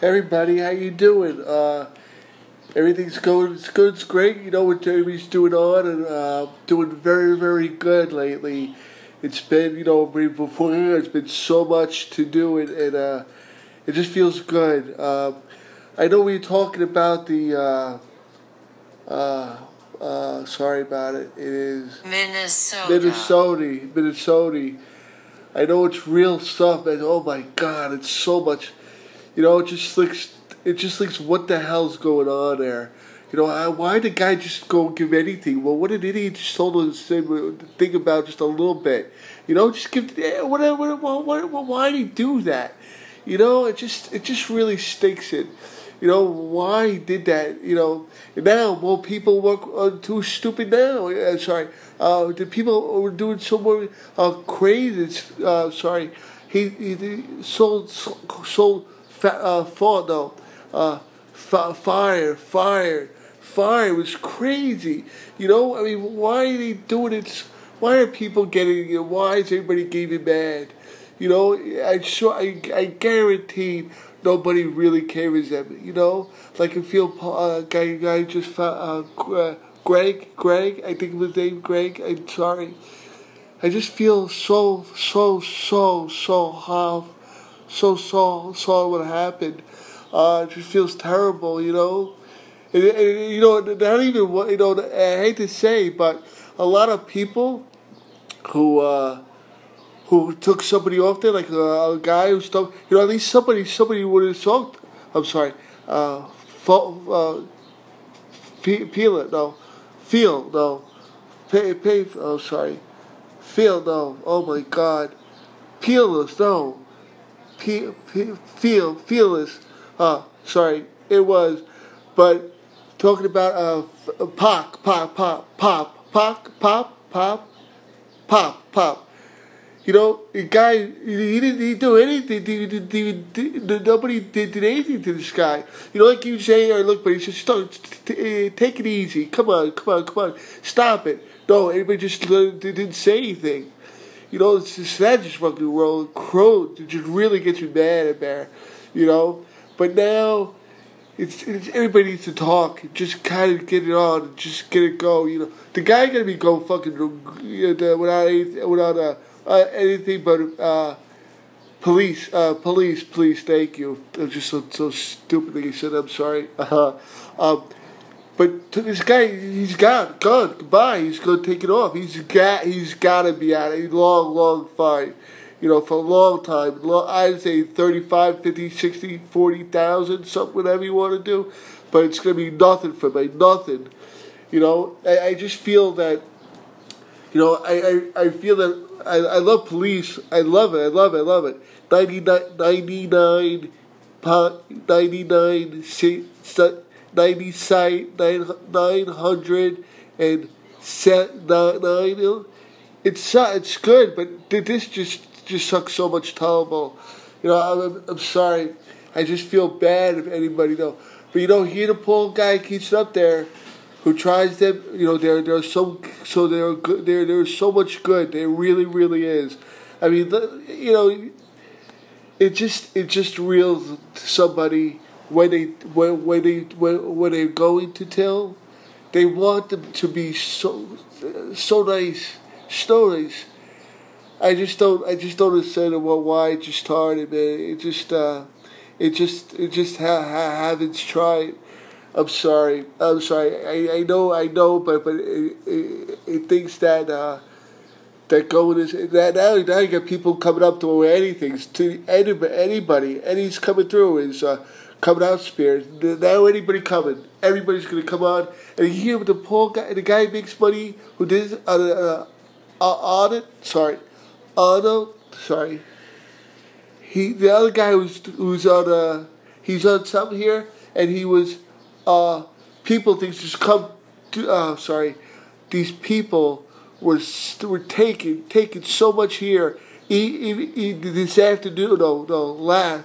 everybody, how you doing? Uh, everything's going, it's good, it's great. You know what Jamie's doing on and uh, doing very, very good lately. It's been, you know, before it's been so much to do and, and uh, it just feels good. Uh, I know we were talking about the, uh, uh, uh, sorry about it. It is Minnesota. Minnesota, Minnesota. I know it's real stuff, and oh my god, it's so much. You know, it just looks, it just looks what the hell's going on there. You know, I, why did the guy just go give anything? Well, what an idiot just told us to think about just a little bit. You know, just give whatever. Why, why, why did he do that? You know, it just it just really stinks it. You know why he did that? You know now more people work uh, too stupid now. Uh, sorry, uh, the people were doing so more uh, crazy. Uh, sorry, he, he sold sold uh, though. Uh, fire, fire, fire was crazy. You know, I mean, why are they doing it? Why are people getting it? Why is everybody getting mad? You know, I sure I, I guarantee nobody really cares them. You know, like I feel uh, guy guy just found, uh, Greg Greg I think it was named Greg. I'm sorry. I just feel so so so so how so so so what happened. Uh, it just feels terrible. You know. And, and, you know, not even what you know. I hate to say, but a lot of people who uh, who took somebody off there, like a, a guy who stuck. You know, at least somebody somebody would have talked. I'm sorry, uh, fo- uh, peel it no, feel no, pay pay. Oh, sorry, feel no. Oh my God, peelless no, feel feelless. Uh, sorry, it was, but talking about uh, pop pop pop pop pop pop pop pop pop you know, the guy, he didn't he do anything. He, he, he, nobody did, did anything to this guy. You know, like you say, or look, but he said, Stop, t- take it easy. Come on, come on, come on. Stop it. No, anybody just didn't say anything. You know, it's that just fucking world crowed. It just really gets you mad at there. You know? But now, it's, it's, everybody needs to talk. Just kind of get it on. Just get it go. You know, the guy gotta be go fucking you know, without anything, without a uh, anything but uh, police, uh, police, please, thank you. Was just so, so stupid that he said, I'm sorry. Uh, um, but to this guy, he's got gone. Goodbye. He's to take it off. He's got. He's got to be out. A long, long fight. You know, for a long time. Long, I'd say 35, 50, 60, 40,000, something, whatever you want to do. But it's going to be nothing for me. Nothing. You know, I, I just feel that. You know, I, I, I feel that I, I love police. I love it. I love it. I love it. 99, 99, 99, 90 site, 900, and set, it's, it's good, but this just, just sucks so much terrible. You know, I'm, I'm sorry. I just feel bad if anybody know. But you know, he the poor guy keeps up there who tries them. You know, they're they're so so they're good. They're there's so much good. There really really is. I mean, you know, it just it just reels somebody when they when when they when, when they're going to tell, they want them to be so so nice, stories. I just don't I just don't understand well why it just started, man. It just uh, it just it just ha- ha- haven't tried. I'm sorry. I'm sorry. I, I know. I know. But but it, it, it thinks that uh, that going is that now now you got people coming up to anything to anybody anybody and he's coming through is uh, coming out spears. Now anybody coming, everybody's gonna come on and you hear the poor guy. The guy makes money who did uh, uh, on it. Sorry, on sorry. He the other guy who's who's on uh he's on something here and he was uh, people things just come to, uh, sorry, these people were were taking taking so much here. Even, even this afternoon, no, no, last,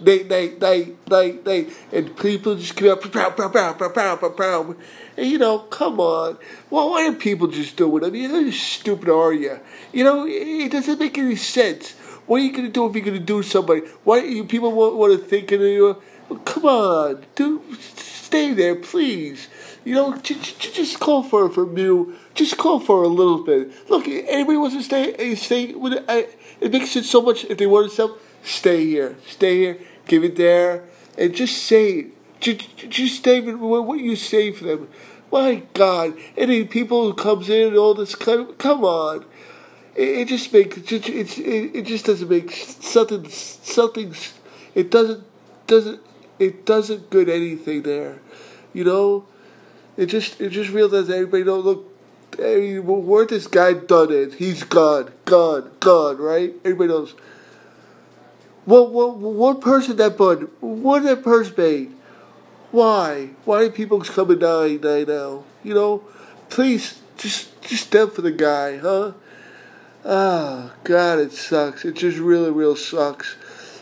They, night, night, night, night, and people just come out, pow, pow, pow, pow, pow, pow, pow. And you know, come on. Well, why are people just doing it? I mean, how stupid are you? You know, it doesn't make any sense. What are you to do if you're to do somebody? Why you people want, want to think of you? come on, dude, stay there, please. You know, j- j- just call for for new. Just call for a little bit. Look, anybody wants to stay, stay. With I, it makes it so much. If they want to sell, stay here, stay here, give it there, and just say, just, just stay with what you say for them. My God, any people who comes in and all this kind of, come on. It, it just makes it, it, it just doesn't make something something. It doesn't doesn't it doesn't good anything there, you know. It just it just realizes everybody don't look. Hey, where this guy done it? He's gone, gone, gone. Right? Everybody knows. What what one person that bud? What that person made? Why? Why are people coming dying die now? You know, please just just step for the guy, huh? Oh God, it sucks. It just really, real sucks.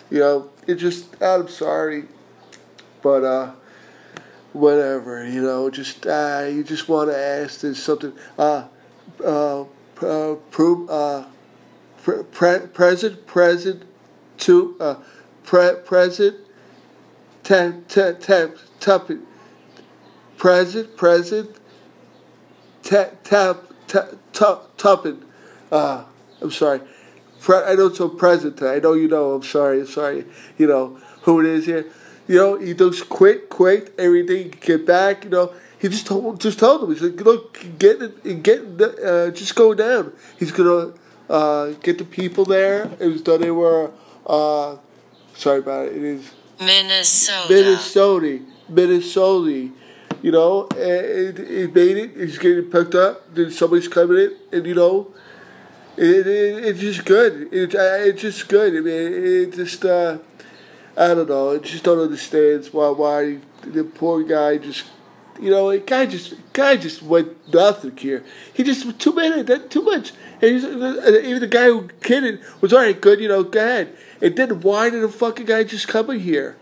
You know, it just. I'm sorry, but uh, whatever. You know, just uh, you just want to ask. There's something. Uh, uh, uh, prove uh, pre- pre- present, present, to uh, pre- present, tap, tap, tap, tap, present, present, tap, tap, tap, tap, tapping. Uh, I'm sorry. Pre- I know it's so present. I know you know. I'm sorry. I'm sorry. You know who it is here. You know he does quick, quick everything. Get back. You know he just told just told him. He's like, look, get it, get uh, just go down. He's gonna uh, get the people there. It was done. They were uh, sorry about it. It is Minnesota. Minnesota, Minnesota. You know, and it, it made it. It's getting picked up. Then somebody's coming in, and you know, it, it it's just good. It, it's just good. I mean, it just uh, I don't know. I just don't understand why why the poor guy just. You know, the guy just guy just went nothing here. He just too many, that too much. And even the guy who kidded was all right, good. You know, go ahead. And then why did the fucking guy just come in here?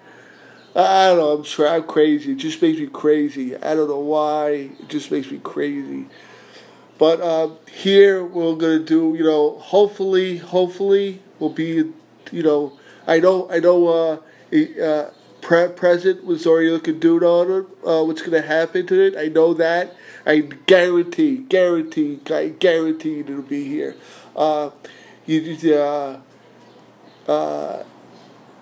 I don't know. I'm sorry. I'm crazy. It just makes me crazy. I don't know why. It just makes me crazy. But um, here we're gonna do. You know, hopefully, hopefully we'll be. You know, I know. I know. Uh, uh, pre- present was already looking dude on it. Uh, what's gonna happen to it? I know that. I guarantee, guarantee, I guarantee it'll be here. Uh, you uh, uh,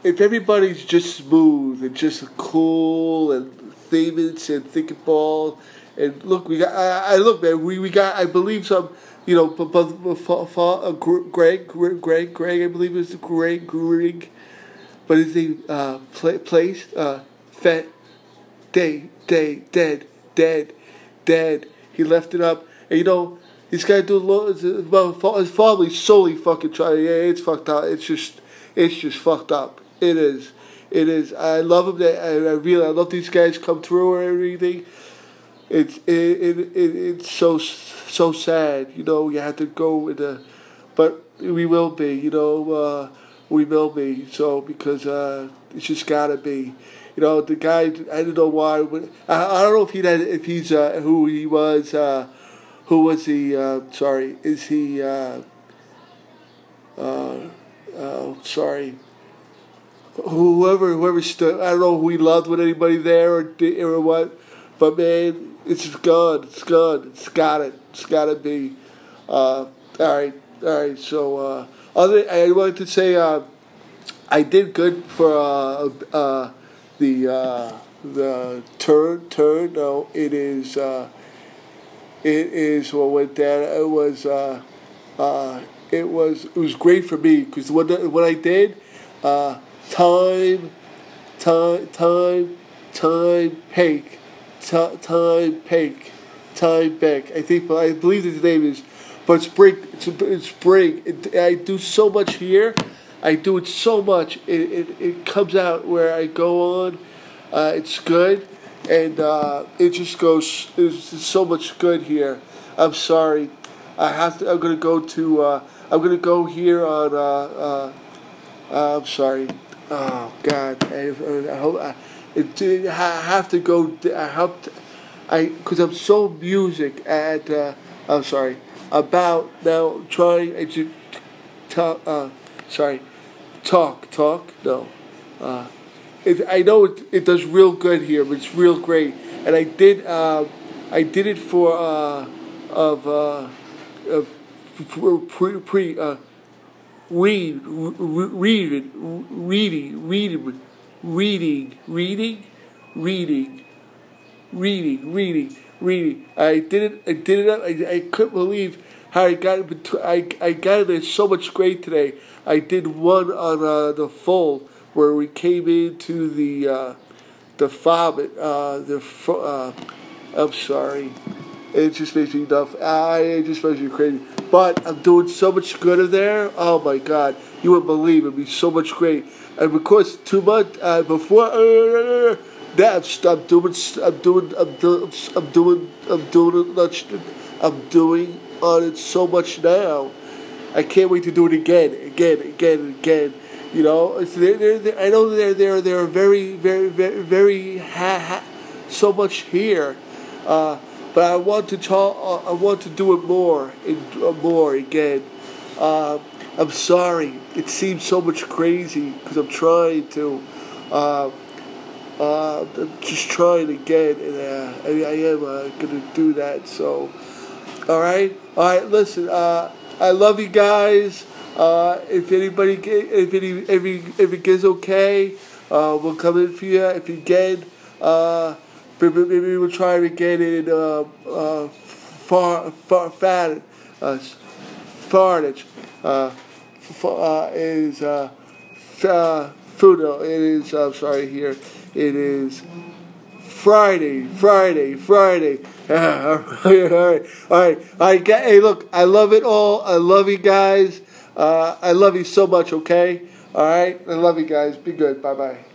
if everybody's just smooth and just cool and famous and thinking ball, and look, we got. I, I look, man. We, we got. I believe some. You know, but but uh, Greg, Greg, Greg. I believe it was Greg, Greg. But is he uh, pla- placed? Uh, fat, day, day, dead, dead, dead. He left it up, and you know. He's got to do a. Well, his family's solely fucking trying. Yeah, it's fucked up. It's just, it's just fucked up. It is. It is. I love them. I, I really. I love these guys come through or everything. It's it, it, it it's so so sad. You know, you have to go with the, but we will be. You know, uh, we will be. So because uh, it's just gotta be. You know, the guy. I don't know why. I, I don't know if he had, if he's uh, who he was. Uh, who was he? Uh, sorry, is he? Uh, uh, sorry whoever whoever stood. I don't know who he loved with anybody there or or what, but man, it's It's It's. It's got it. It's got to be. Uh, all right, all right. So uh, other, I wanted to say uh, I did good for uh, uh, the uh, the turn turn. No, it is. It is what went down. It was. It was. It was great for me because what what I did. Time, time, time, time, Pake, time, Pake, time, Beck. I think, I believe his name is, but it's, it's spring. It, I do so much here. I do it so much. It, it, it comes out where I go on. Uh, it's good, and uh, it just goes. There's so much good here. I'm sorry. I have to. I'm gonna go to. Uh, I'm gonna go here on. Uh, uh, I'm sorry. Oh God! I, I hope I, I have to go. I have to, I because I'm so music at. Uh, I'm sorry about now trying to talk. Uh, sorry, talk talk no. Uh, it, I know it, it does real good here, but it's real great. And I did uh, I did it for uh, of uh, of pre, pre uh, read read reading reading reading reading reading reading reading reading. Reading. I did it. I did it. I, I couldn't believe how I got it. I I got it so much great today. I did one on uh, the full where we came into the uh, the fob. Uh, the uh, I'm sorry. It just makes me nuts. I it just makes me crazy. But I'm doing so much good in there. Oh my God, you wouldn't believe it'd be so much great. And because two months uh, before uh, that, I'm doing, I'm doing, I'm doing, I'm doing, I'm doing, I'm doing on it so much now. I can't wait to do it again, again, again, again. You know, they're, they're, I know they're they're they're very very very very ha, ha, so much here, uh, but I want to talk. Uh, I want to do it more and uh, more again. Uh, I'm sorry. It seems so much crazy because I'm trying to. Uh, I'm just trying again, and I, I am to do that. So, all right, all right. Listen, I love you guys. Uh, if anybody, if any, if, it, if it gets okay, uh, we'll come in for you. If you get, uh, we'll try to get it uh, uh, far, far, fat, uh. Uh, uh, is uh, uh, food. It is. I'm sorry. Here, it is. Friday, Friday, Friday. all right, all right, all right. All right. Hey, look, I love it all. I love you guys. Uh, I love you so much, okay? All right? I love you guys. Be good. Bye bye.